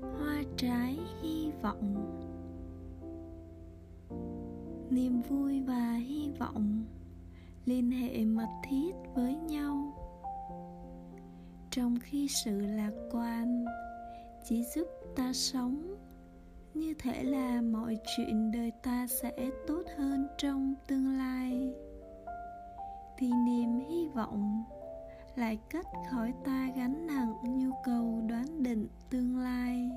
hoa trái hy vọng. Niềm vui và hy vọng liên hệ mật thiết với nhau. Trong khi sự lạc quan chỉ giúp ta sống như thể là mọi chuyện đời ta sẽ tốt hơn trong tương lai. Thì niềm hy vọng lại cách khỏi ta gánh nặng nhu cầu đoán định tương lai.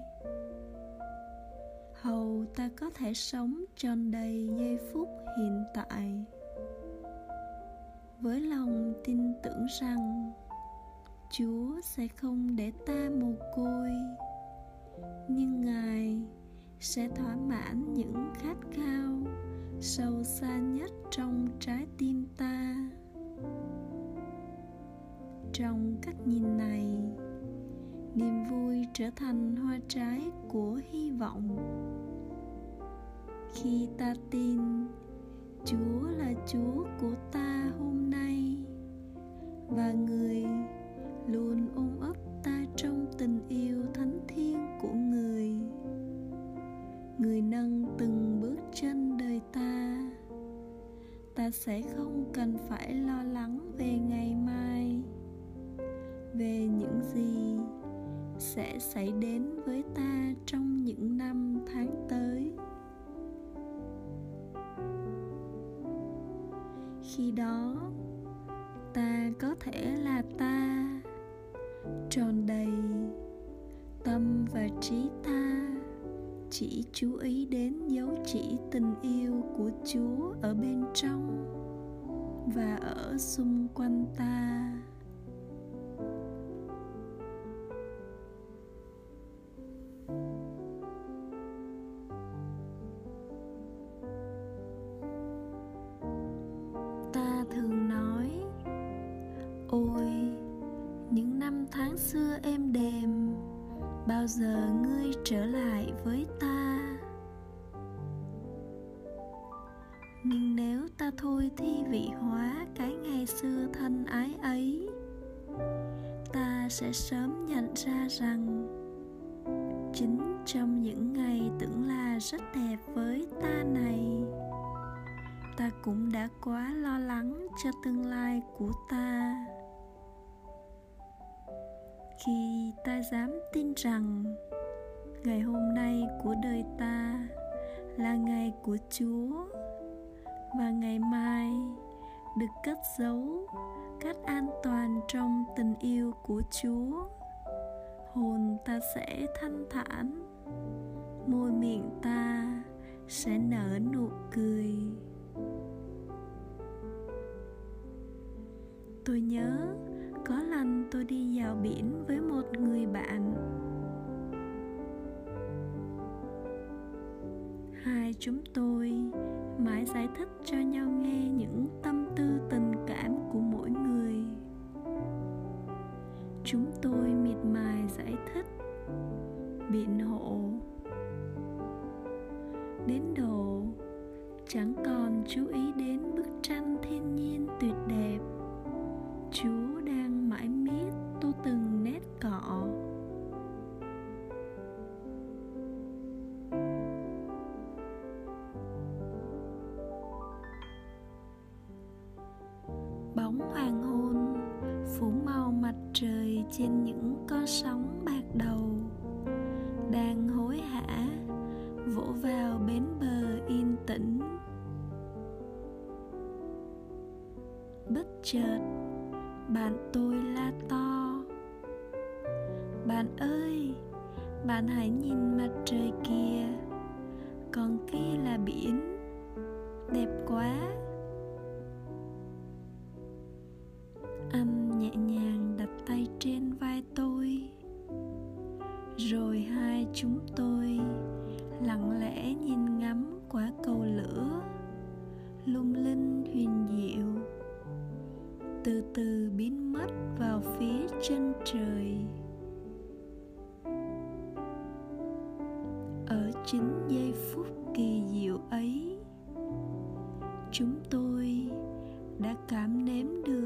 Hầu ta có thể sống tròn đầy giây phút hiện tại. Với lòng tin tưởng rằng chúa sẽ không để ta mồ côi. Nhưng ngài sẽ thỏa mãn những khát khao sâu xa nhất trong trái tim ta. Trong cách nhìn này, niềm vui trở thành hoa trái của hy vọng. Khi ta tin chúa là chúa của ta hôm nay, và người luôn ôm ấp ta sẽ không cần phải lo lắng về ngày mai. Về những gì sẽ xảy đến với ta trong những năm tháng tới. Khi đó, ta có thể là ta, tròn đầy tâm và trí ta chỉ chú ý đến dấu chỉ tình yêu của chúa ở bên trong và ở xung quanh ta. Ta thường nói, ôi, những năm tháng xưa êm đềm, bao giờ ngươi trở lại với ta thôi thi vị hóa cái ngày xưa thân ái ấy. Ta sẽ sớm nhận ra rằng chính trong những ngày tưởng là rất đẹp với ta này, ta cũng đã quá lo lắng cho tương lai của ta. Khi ta dám tin rằng ngày hôm nay của đời ta là ngày của chúa và ngày mai được cất giấu cách an toàn trong tình yêu của chúa. Hồn ta sẽ thanh thản, môi miệng ta sẽ nở nụ cười. Tôi nhớ có lần tôi đi vào biển với một người bạn. Hai chúng tôi mãi giải thích cho nhau nghe những tâm tư tình cảm của mỗi người. Chúng tôi miệt mài giải thích, biện hộ. Đến độ, chẳng còn chú ý đến bức tranh thiên nhiên tuyệt đẹp. Chúa bóng hoàng hôn, phủ màu mặt trời trên những con sóng bạc đầu. Đang hối hả, vỗ vào bến bờ yên tĩnh. Bất chợt, bạn tôi la to. Bạn ơi, bạn hãy nhìn mặt trời kìa còn kia là biển, đẹp quá. trời. Ở chính giây phút kỳ diệu ấy chúng tôi đã cảm nếm được